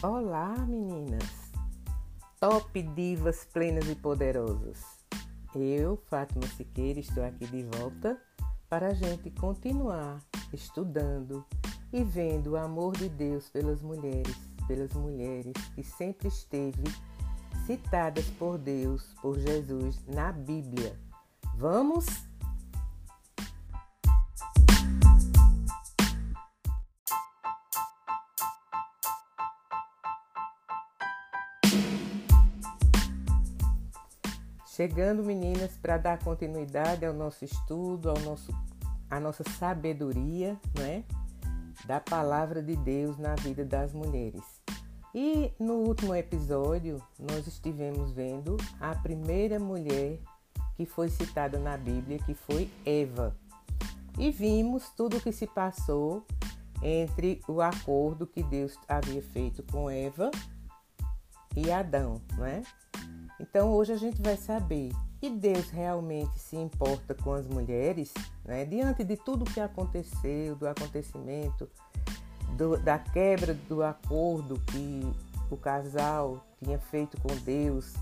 Olá, meninas! Top divas plenas e poderosas! Eu, Fátima Siqueira, estou aqui de volta para a gente continuar estudando e vendo o amor de Deus pelas mulheres, pelas mulheres que sempre esteve citadas por Deus, por Jesus na Bíblia. Vamos Chegando, meninas, para dar continuidade ao nosso estudo, ao nosso, à nossa sabedoria, né? Da palavra de Deus na vida das mulheres. E no último episódio, nós estivemos vendo a primeira mulher que foi citada na Bíblia, que foi Eva. E vimos tudo o que se passou entre o acordo que Deus havia feito com Eva e Adão, não é? Então hoje a gente vai saber que Deus realmente se importa com as mulheres, né? diante de tudo que aconteceu, do acontecimento, do, da quebra do acordo que o casal tinha feito com Deus,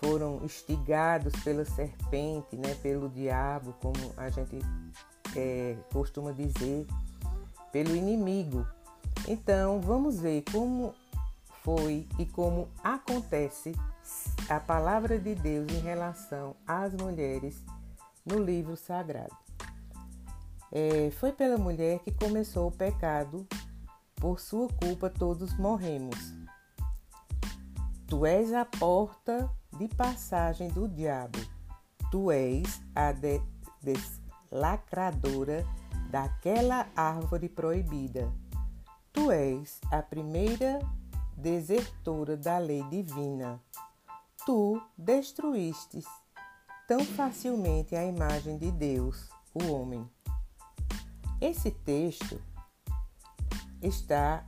foram instigados pela serpente, né? pelo diabo, como a gente é, costuma dizer, pelo inimigo. Então vamos ver como foi e como acontece a palavra de Deus em relação às mulheres no livro sagrado. É, foi pela mulher que começou o pecado, por sua culpa todos morremos. Tu és a porta de passagem do diabo, tu és a de deslacradora daquela árvore proibida. Tu és a primeira desertora da lei divina tu destruístes tão facilmente a imagem de Deus, o homem. Esse texto está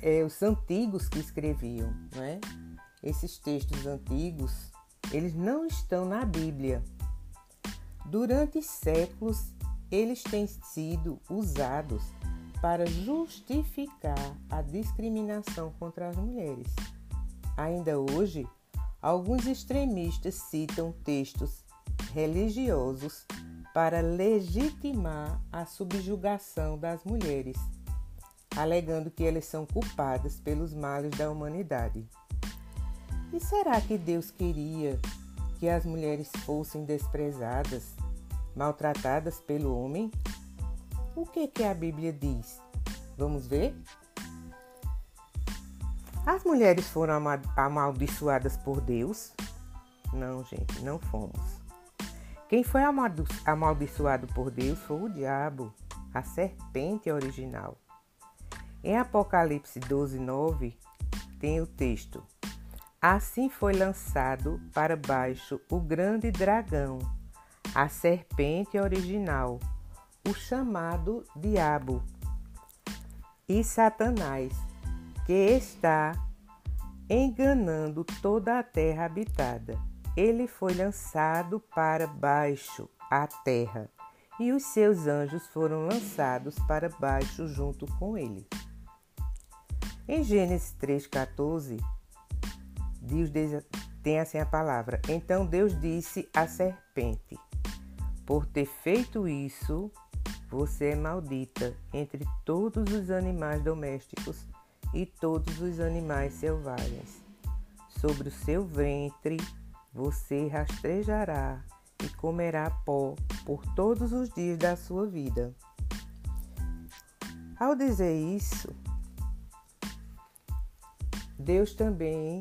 é, os antigos que escreviam, não é? Esses textos antigos, eles não estão na Bíblia. Durante séculos, eles têm sido usados para justificar a discriminação contra as mulheres. Ainda hoje, Alguns extremistas citam textos religiosos para legitimar a subjugação das mulheres, alegando que elas são culpadas pelos males da humanidade. E será que Deus queria que as mulheres fossem desprezadas, maltratadas pelo homem? O que, que a Bíblia diz? Vamos ver? As mulheres foram amaldiçoadas por Deus? Não, gente, não fomos. Quem foi amaldiçoado por Deus foi o diabo, a serpente original. Em Apocalipse 12, 9, tem o texto: Assim foi lançado para baixo o grande dragão, a serpente original, o chamado Diabo e Satanás que está enganando toda a terra habitada. Ele foi lançado para baixo, a terra, e os seus anjos foram lançados para baixo junto com ele. Em Gênesis 3,14, Deus tem assim a palavra: Então Deus disse à serpente: Por ter feito isso, você é maldita entre todos os animais domésticos e todos os animais selvagens. Sobre o seu ventre você rastejará e comerá pó por todos os dias da sua vida. Ao dizer isso, Deus também,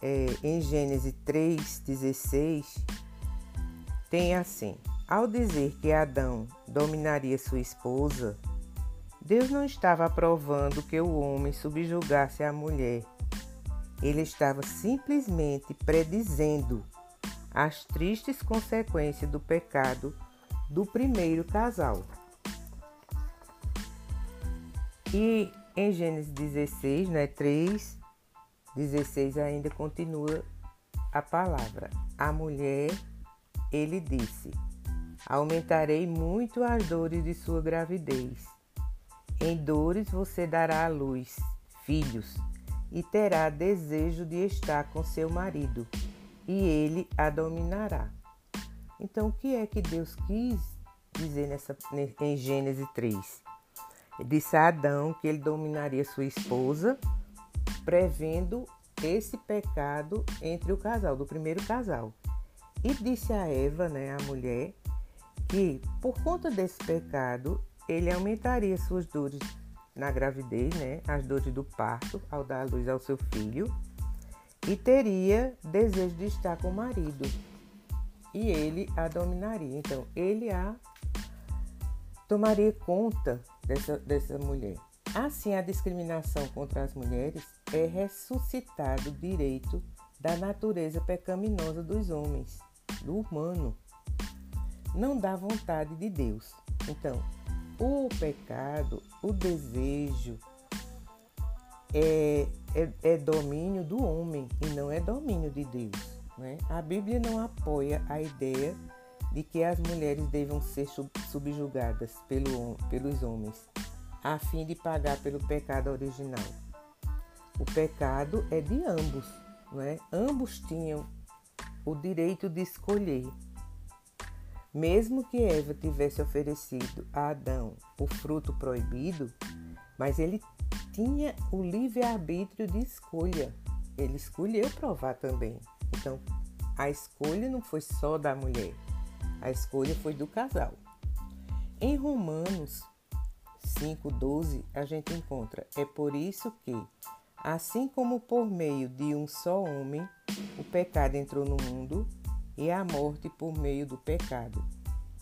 é, em Gênesis 3,16, tem assim: ao dizer que Adão dominaria sua esposa, Deus não estava aprovando que o homem subjugasse a mulher. Ele estava simplesmente predizendo as tristes consequências do pecado do primeiro casal. E em Gênesis 16, né, 3, 16 ainda continua a palavra. A mulher, ele disse: Aumentarei muito as dores de sua gravidez em dores você dará à luz filhos, e terá desejo de estar com seu marido, e ele a dominará. Então, o que é que Deus quis dizer nessa, em Gênesis 3? Ele disse a Adão que ele dominaria sua esposa, prevendo esse pecado entre o casal, do primeiro casal. E disse a Eva, né, a mulher, que por conta desse pecado ele aumentaria suas dores na gravidez, né, as dores do parto ao dar luz ao seu filho, e teria desejo de estar com o marido. E ele a dominaria. Então, ele a tomaria conta dessa, dessa mulher. Assim, a discriminação contra as mulheres é ressuscitado direito da natureza pecaminosa dos homens, do humano. Não dá vontade de Deus. Então, o pecado, o desejo, é, é, é, domínio do homem e não é domínio de Deus. Né? A Bíblia não apoia a ideia de que as mulheres devam ser subjugadas pelo, pelos homens, a fim de pagar pelo pecado original. O pecado é de ambos, não é? Ambos tinham o direito de escolher mesmo que Eva tivesse oferecido a Adão o fruto proibido, mas ele tinha o livre-arbítrio de escolha. Ele escolheu provar também. Então, a escolha não foi só da mulher, a escolha foi do casal. Em Romanos 5,12, a gente encontra: É por isso que, assim como por meio de um só homem, o pecado entrou no mundo e a morte por meio do pecado.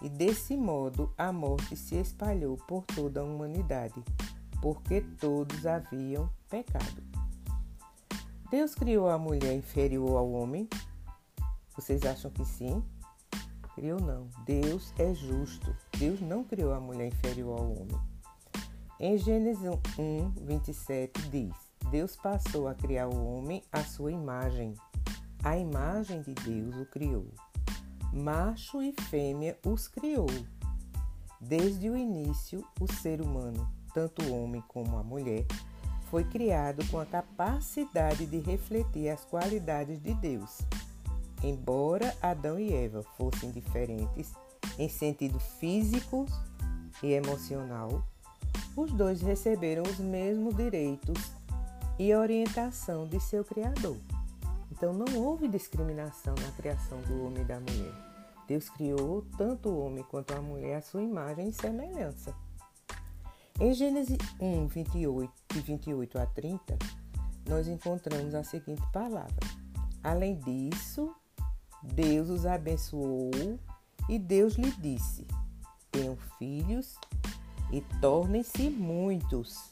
E desse modo a morte se espalhou por toda a humanidade, porque todos haviam pecado. Deus criou a mulher inferior ao homem? Vocês acham que sim? Criou não. Deus é justo. Deus não criou a mulher inferior ao homem. Em Gênesis 1, 27 diz: Deus passou a criar o homem à sua imagem. A imagem de Deus o criou. Macho e fêmea os criou. Desde o início, o ser humano, tanto o homem como a mulher, foi criado com a capacidade de refletir as qualidades de Deus. Embora Adão e Eva fossem diferentes em sentido físico e emocional, os dois receberam os mesmos direitos e orientação de seu Criador. Então não houve discriminação na criação do homem e da mulher. Deus criou tanto o homem quanto a mulher à sua imagem e semelhança. Em Gênesis 1, 28 e 28 a 30, nós encontramos a seguinte palavra: Além disso, Deus os abençoou e Deus lhe disse: Tenham filhos e tornem-se muitos.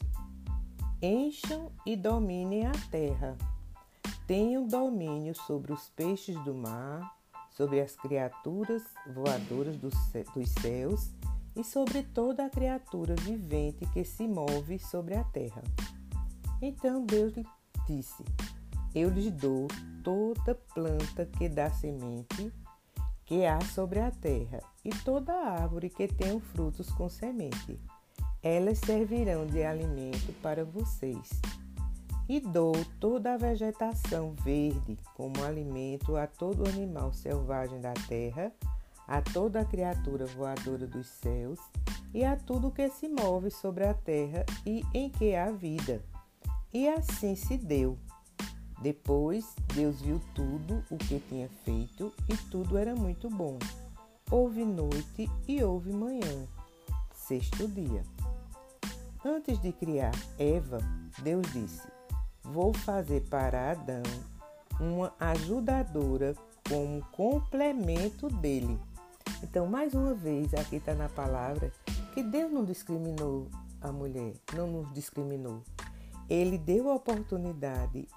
Encham e dominem a terra tenham domínio sobre os peixes do mar, sobre as criaturas voadoras dos céus e sobre toda a criatura vivente que se move sobre a terra. Então Deus lhe disse: Eu lhes dou toda planta que dá semente que há sobre a terra, e toda árvore que tenha frutos com semente. Elas servirão de alimento para vocês e dou toda a vegetação verde como alimento a todo animal selvagem da terra, a toda criatura voadora dos céus e a tudo que se move sobre a terra e em que há vida. E assim se deu. Depois Deus viu tudo o que tinha feito e tudo era muito bom. Houve noite e houve manhã, sexto dia. Antes de criar Eva, Deus disse: vou fazer para Adão uma ajudadora como complemento dele. Então, mais uma vez, aqui está na palavra que Deus não discriminou a mulher, não nos discriminou. Ele deu a oportunidade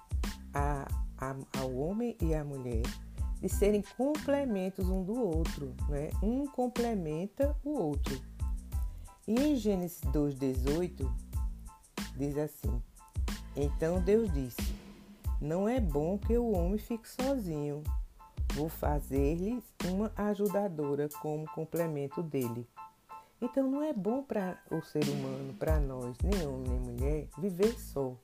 a, a, ao homem e à mulher de serem complementos um do outro, né? um complementa o outro. E em Gênesis 2,18 diz assim: então Deus disse: Não é bom que o homem fique sozinho. Vou fazer-lhe uma ajudadora como complemento dele. Então não é bom para o ser humano, para nós, nem homem nem mulher, viver só.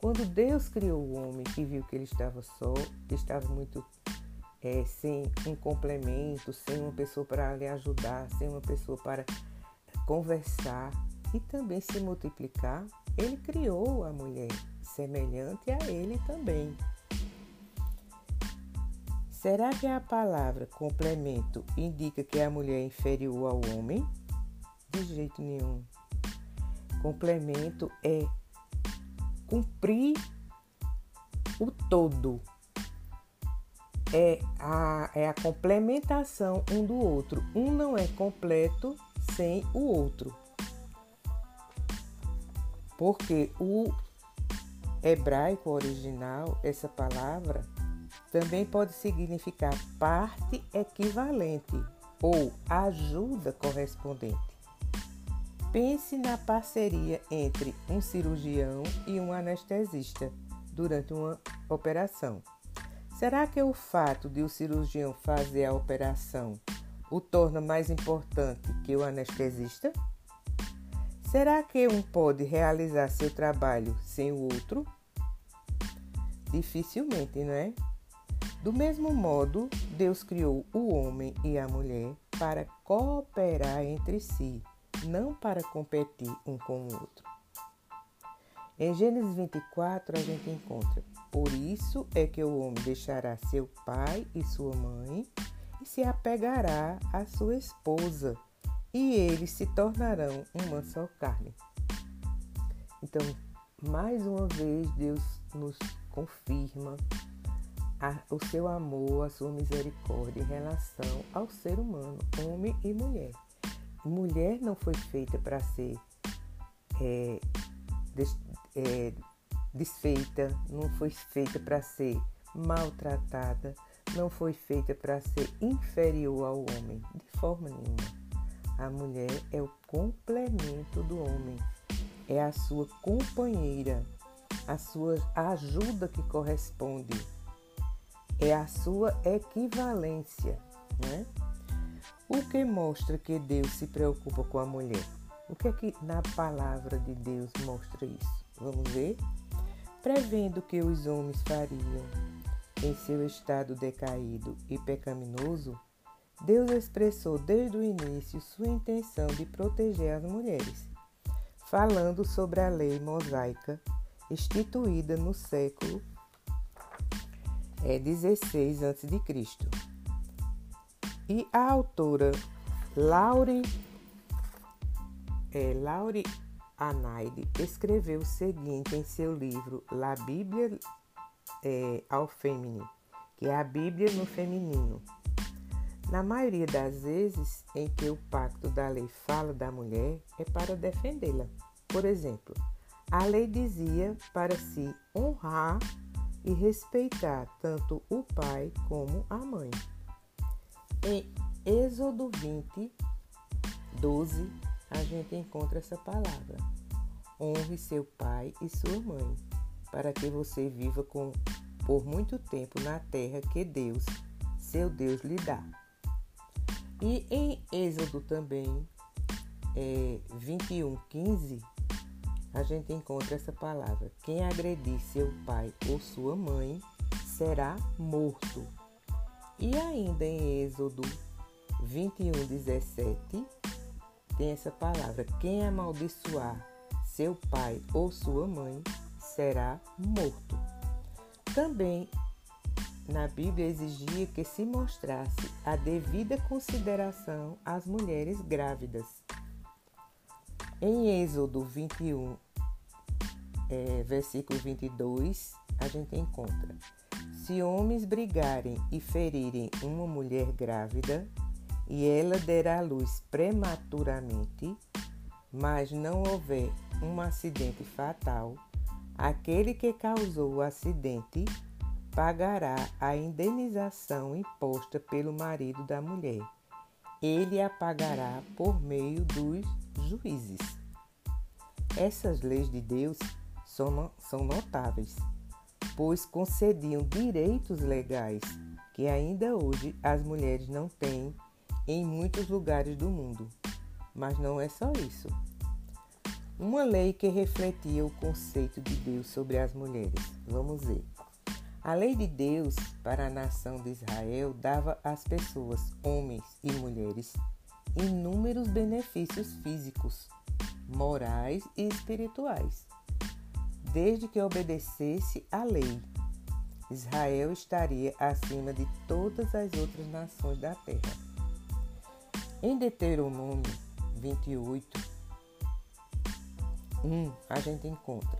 Quando Deus criou o homem e viu que ele estava só, estava muito é, sem um complemento, sem uma pessoa para lhe ajudar, sem uma pessoa para conversar e também se multiplicar, ele criou a mulher semelhante a ele também. Será que a palavra complemento indica que a mulher é inferior ao homem? De jeito nenhum. Complemento é cumprir o todo. É a, é a complementação um do outro. Um não é completo sem o outro. Porque o hebraico original, essa palavra, também pode significar parte equivalente ou ajuda correspondente. Pense na parceria entre um cirurgião e um anestesista durante uma operação. Será que o fato de o cirurgião fazer a operação o torna mais importante que o anestesista? Será que um pode realizar seu trabalho sem o outro? Dificilmente, não é? Do mesmo modo, Deus criou o homem e a mulher para cooperar entre si, não para competir um com o outro. Em Gênesis 24, a gente encontra: Por isso é que o homem deixará seu pai e sua mãe e se apegará à sua esposa, e eles se tornarão uma só carne. Então, mais uma vez, Deus nos confirma a, o seu amor, a sua misericórdia em relação ao ser humano, homem e mulher. Mulher não foi feita para ser é, des, é, desfeita, não foi feita para ser maltratada, não foi feita para ser inferior ao homem, de forma nenhuma. A mulher é o complemento do homem, é a sua companheira, a sua ajuda que corresponde, é a sua equivalência, né? O que mostra que Deus se preocupa com a mulher? O que é que na palavra de Deus mostra isso? Vamos ver? Prevendo que os homens fariam em seu estado decaído e pecaminoso, Deus expressou desde o início sua intenção de proteger as mulheres, falando sobre a lei mosaica instituída no século é, 16 a.C. E a autora Laure, é, Laure Anaide escreveu o seguinte em seu livro La Bíblia é, ao Feminine, que é a Bíblia no feminino. Na maioria das vezes em que o pacto da lei fala da mulher, é para defendê-la. Por exemplo, a lei dizia para se honrar e respeitar tanto o pai como a mãe. Em Êxodo 20, 12, a gente encontra essa palavra: honre seu pai e sua mãe, para que você viva com, por muito tempo na terra que Deus, seu Deus, lhe dá. E em Êxodo também, é, 21, 15, a gente encontra essa palavra: quem agredir seu pai ou sua mãe será morto. E ainda em Êxodo 21, 17, tem essa palavra: quem amaldiçoar seu pai ou sua mãe será morto. Também na Bíblia exigia que se mostrasse a devida consideração às mulheres grávidas. Em Êxodo 21, é, versículo 22, a gente encontra: Se homens brigarem e ferirem uma mulher grávida, e ela der à luz prematuramente, mas não houver um acidente fatal, aquele que causou o acidente pagará a indenização imposta pelo marido da mulher. Ele a pagará por meio dos juízes. Essas leis de Deus são, são notáveis, pois concediam direitos legais que ainda hoje as mulheres não têm em muitos lugares do mundo. Mas não é só isso. Uma lei que refletia o conceito de Deus sobre as mulheres. Vamos ver. A lei de Deus para a nação de Israel dava às pessoas, homens e mulheres, inúmeros benefícios físicos, morais e espirituais, desde que obedecesse à lei. Israel estaria acima de todas as outras nações da terra. Em Deuteronômio 28, 1, a gente encontra: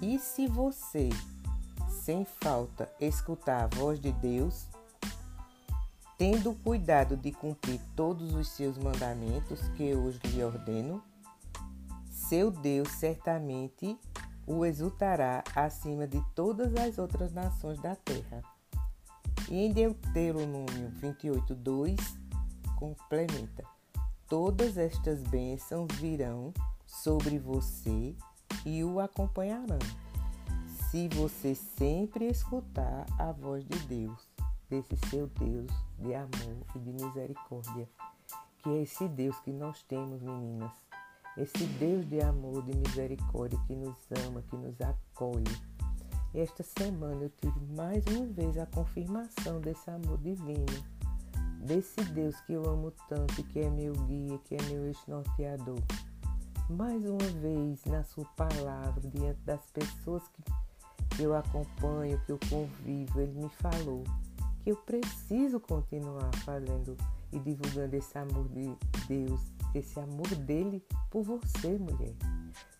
E se você sem falta escutar a voz de Deus, tendo cuidado de cumprir todos os seus mandamentos que hoje lhe ordeno, seu Deus certamente o exultará acima de todas as outras nações da terra. E em Deuteronômio 28, 2, complementa: Todas estas bênçãos virão sobre você e o acompanharão se você sempre escutar a voz de Deus, desse seu Deus de amor e de misericórdia, que é esse Deus que nós temos, meninas, esse Deus de amor, de misericórdia, que nos ama, que nos acolhe. Esta semana eu tive mais uma vez a confirmação desse amor divino, desse Deus que eu amo tanto e que é meu guia, que é meu ex-norteador. Mais uma vez na Sua palavra, diante das pessoas que que eu acompanho, que eu convivo, ele me falou que eu preciso continuar fazendo e divulgando esse amor de Deus, esse amor dele por você, mulher.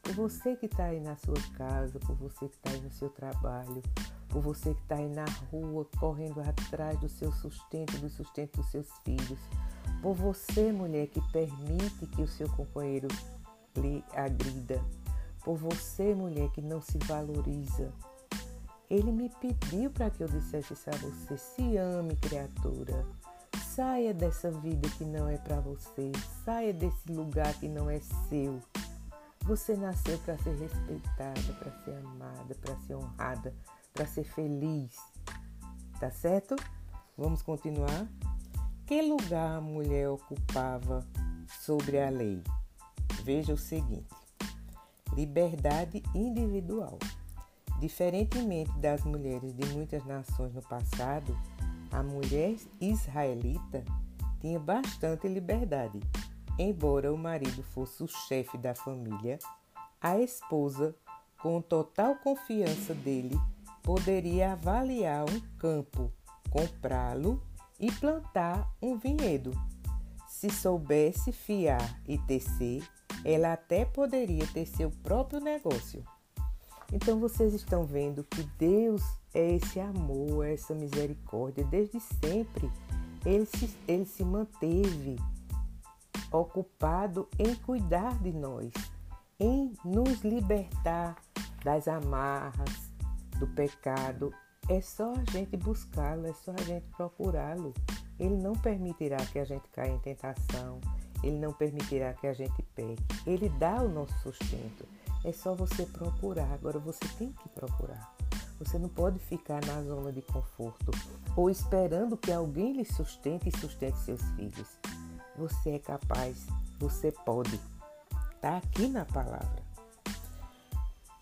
Por você que está aí na sua casa, por você que está aí no seu trabalho, por você que está aí na rua correndo atrás do seu sustento, do sustento dos seus filhos. Por você, mulher, que permite que o seu companheiro lhe agrida. Por você, mulher, que não se valoriza ele me pediu para que eu dissesse isso a você: se ame, criatura. Saia dessa vida que não é para você. Saia desse lugar que não é seu. Você nasceu para ser respeitada, para ser amada, para ser honrada, para ser feliz. Tá certo? Vamos continuar? Que lugar a mulher ocupava sobre a lei? Veja o seguinte: liberdade individual. Diferentemente das mulheres de muitas nações no passado, a mulher israelita tinha bastante liberdade. Embora o marido fosse o chefe da família, a esposa, com total confiança dele, poderia avaliar um campo, comprá-lo e plantar um vinhedo. Se soubesse fiar e tecer, ela até poderia ter seu próprio negócio. Então vocês estão vendo que Deus é esse amor, essa misericórdia. Desde sempre ele se, ele se manteve ocupado em cuidar de nós, em nos libertar das amarras, do pecado. É só a gente buscá-lo, é só a gente procurá-lo. Ele não permitirá que a gente caia em tentação, ele não permitirá que a gente peque. Ele dá o nosso sustento. É só você procurar. Agora você tem que procurar. Você não pode ficar na zona de conforto ou esperando que alguém lhe sustente e sustente seus filhos. Você é capaz, você pode. Está aqui na palavra.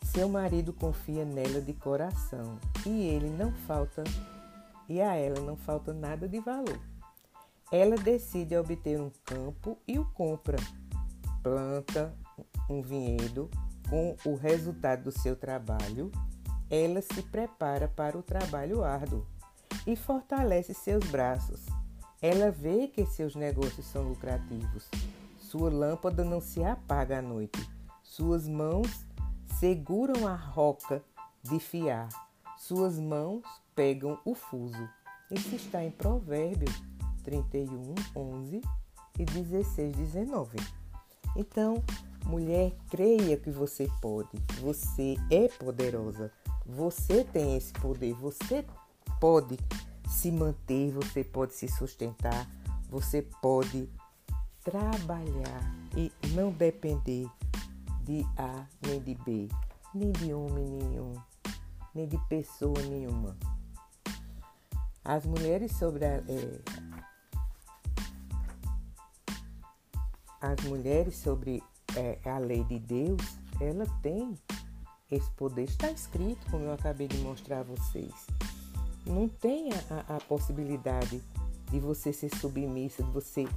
Seu marido confia nela de coração e ele não falta e a ela não falta nada de valor. Ela decide obter um campo e o compra. Planta um vinhedo com o resultado do seu trabalho, ela se prepara para o trabalho árduo e fortalece seus braços. Ela vê que seus negócios são lucrativos. Sua lâmpada não se apaga à noite. Suas mãos seguram a roca de fiar. Suas mãos pegam o fuso. Isso está em Provérbios 31, 11 e 16, 19. Então, Mulher, creia que você pode. Você é poderosa. Você tem esse poder. Você pode se manter, você pode se sustentar, você pode trabalhar e não depender de A nem de B, nem de homem nenhum, nem de pessoa nenhuma. As mulheres sobre a, é, as mulheres sobre é, a lei de Deus, ela tem esse poder. Está escrito, como eu acabei de mostrar a vocês. Não tem a, a possibilidade de você ser submissa, de você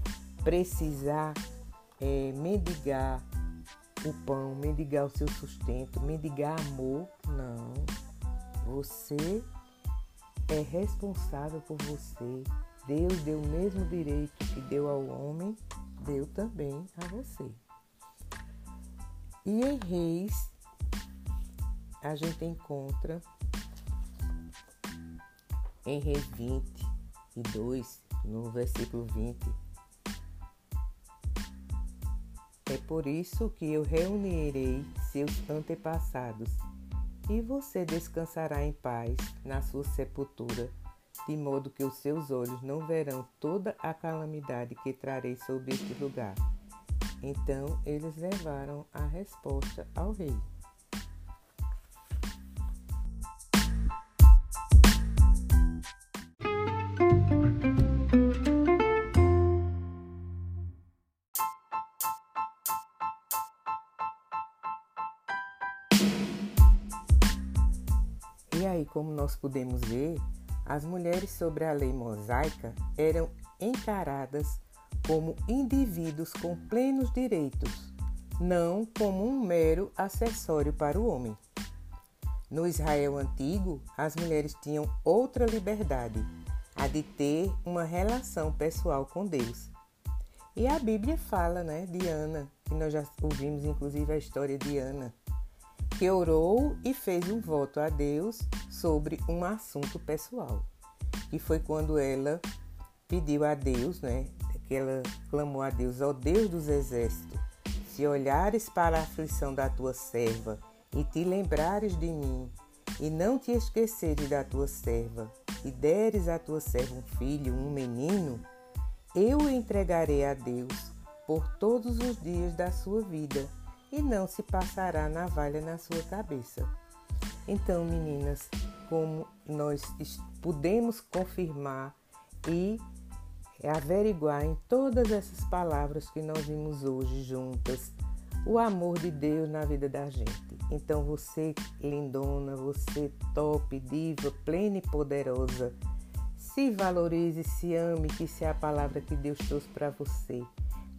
precisar é, mendigar o pão, mendigar o seu sustento, mendigar amor. Não. Você é responsável por você. Deus deu o mesmo direito que deu ao homem, deu também a você. E em Reis, a gente encontra em Reis 22, no versículo 20. É por isso que eu reunirei seus antepassados e você descansará em paz na sua sepultura, de modo que os seus olhos não verão toda a calamidade que trarei sobre este lugar. Então eles levaram a resposta ao rei. E aí, como nós podemos ver, as mulheres sobre a lei mosaica eram encaradas como indivíduos com plenos direitos, não como um mero acessório para o homem. No Israel antigo, as mulheres tinham outra liberdade, a de ter uma relação pessoal com Deus. E a Bíblia fala né, de Ana, que nós já ouvimos inclusive a história de Ana que orou e fez um voto a Deus sobre um assunto pessoal. E foi quando ela pediu a Deus, né, que ela clamou a Deus, ó Deus dos exércitos, se olhares para a aflição da tua serva e te lembrares de mim, e não te esqueceres da tua serva, e deres à tua serva um filho, um menino, eu o entregarei a Deus por todos os dias da sua vida e não se passará navalha na sua cabeça. Então, meninas, como nós podemos confirmar e averiguar em todas essas palavras que nós vimos hoje juntas o amor de Deus na vida da gente. Então, você lindona, você top, diva, plena e poderosa, se valorize, se ame, que isso é a palavra que Deus trouxe para você.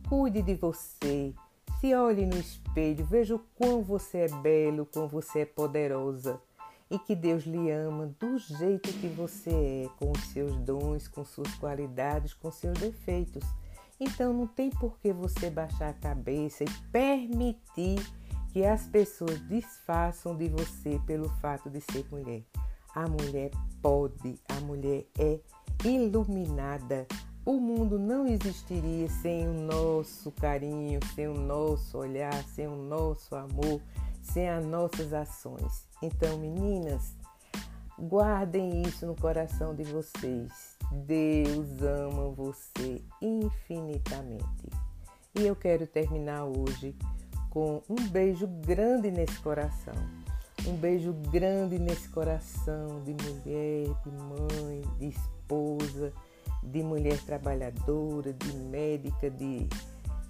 Cuide de você, se olhe no espelho, veja o quão você é belo, quão você é poderosa e que Deus lhe ama do jeito que você é, com os seus dons, com suas qualidades, com seus defeitos. Então não tem por que você baixar a cabeça e permitir que as pessoas desfaçam de você pelo fato de ser mulher. A mulher pode, a mulher é iluminada, o mundo não existiria sem o nosso carinho, sem o nosso olhar, sem o nosso amor, sem as nossas ações. Então, meninas, guardem isso no coração de vocês. Deus ama você infinitamente. E eu quero terminar hoje com um beijo grande nesse coração. Um beijo grande nesse coração de mulher, de mãe, de esposa de mulher trabalhadora, de médica, de,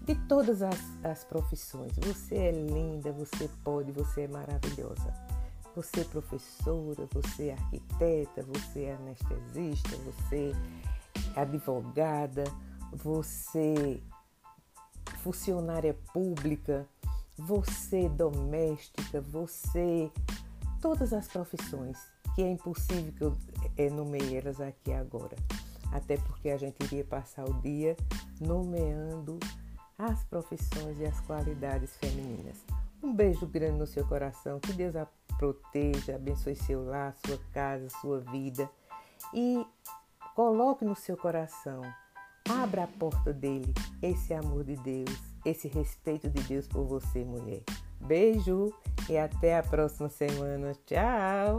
de todas as, as profissões. Você é linda, você pode, você é maravilhosa. Você é professora, você é arquiteta, você é anestesista, você é advogada, você é funcionária pública, você é doméstica, você todas as profissões que é impossível que eu enumerei elas aqui agora até porque a gente iria passar o dia nomeando as profissões e as qualidades femininas. Um beijo grande no seu coração, que Deus a proteja, abençoe seu lar, sua casa, sua vida e coloque no seu coração, abra a porta dele, esse amor de Deus, esse respeito de Deus por você, mulher. Beijo e até a próxima semana. Tchau!